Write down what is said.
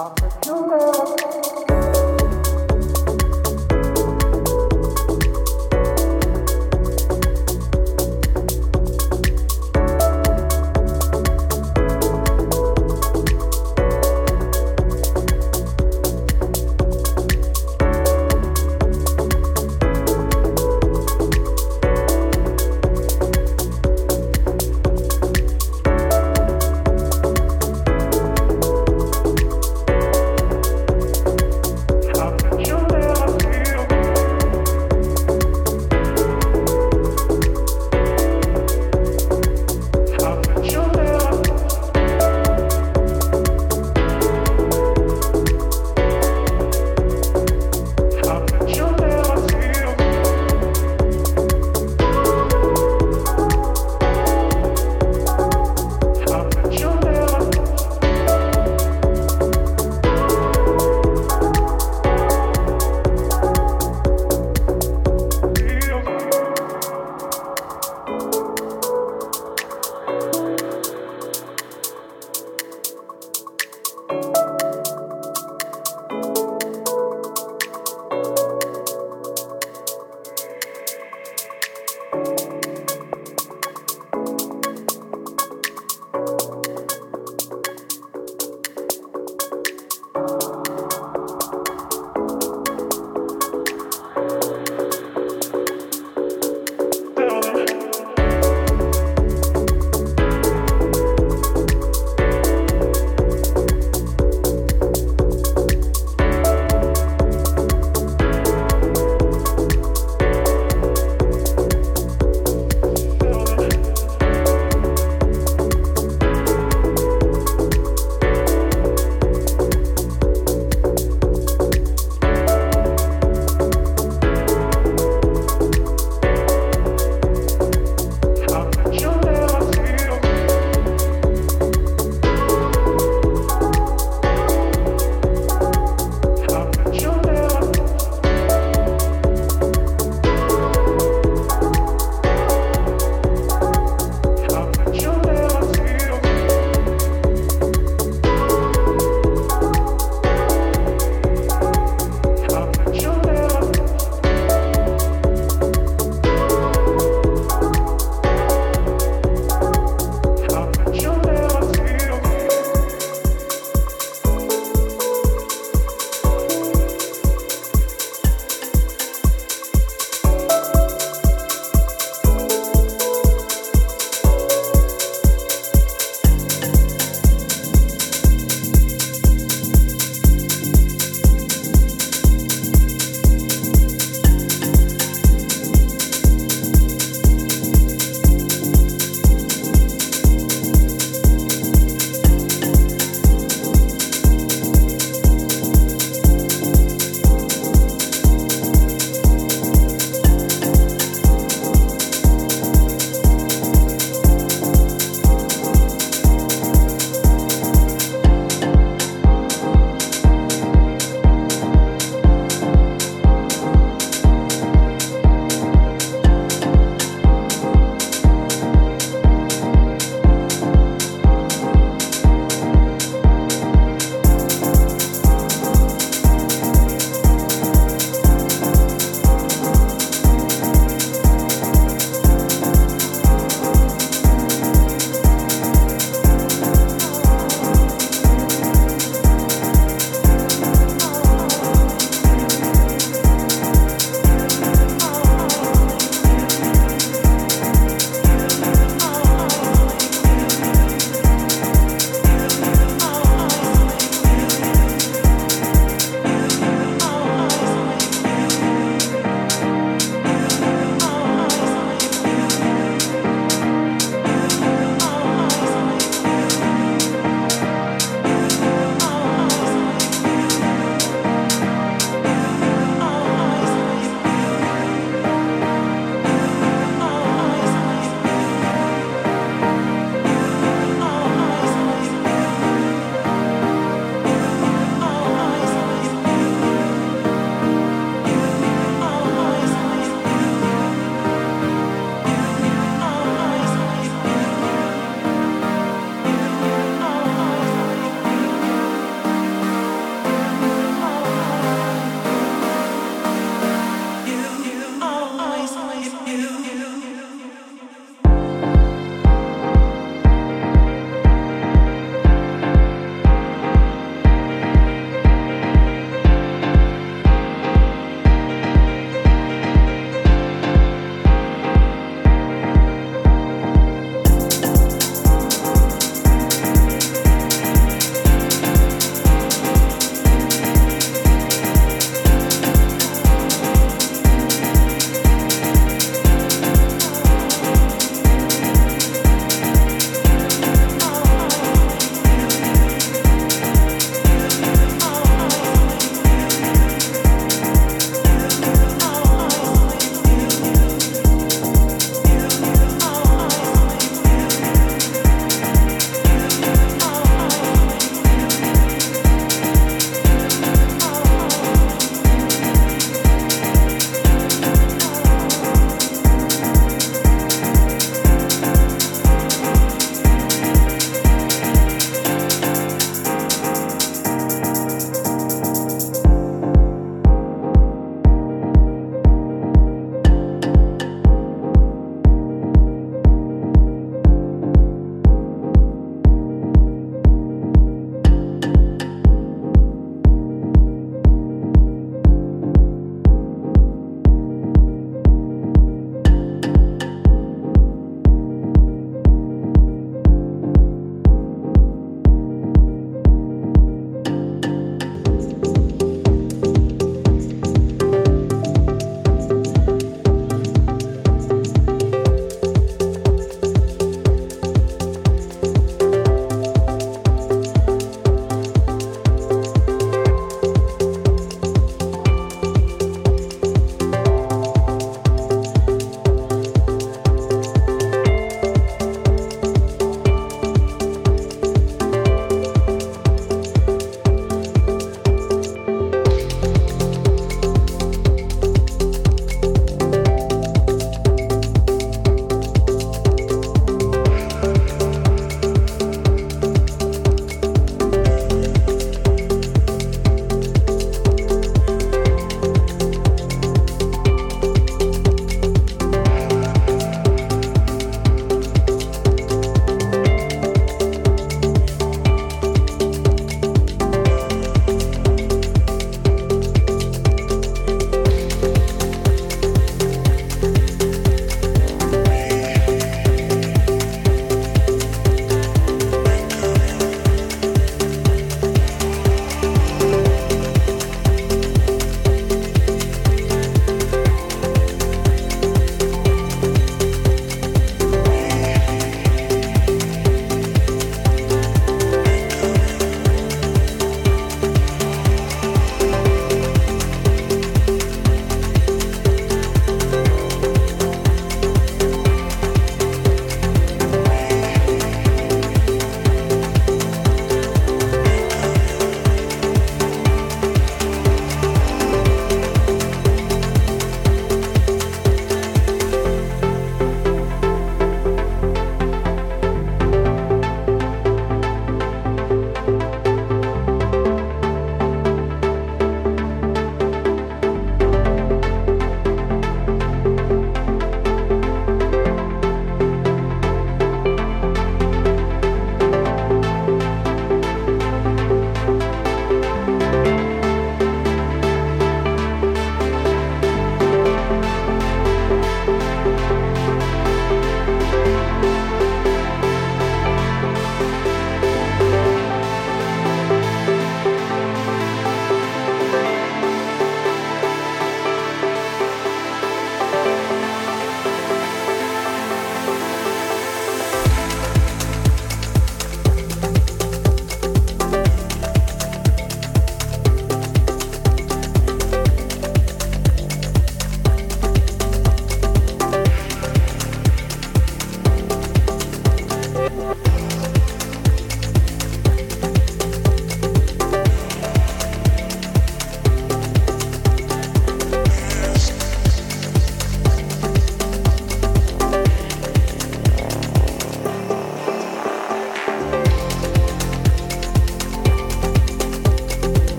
on the shoulder.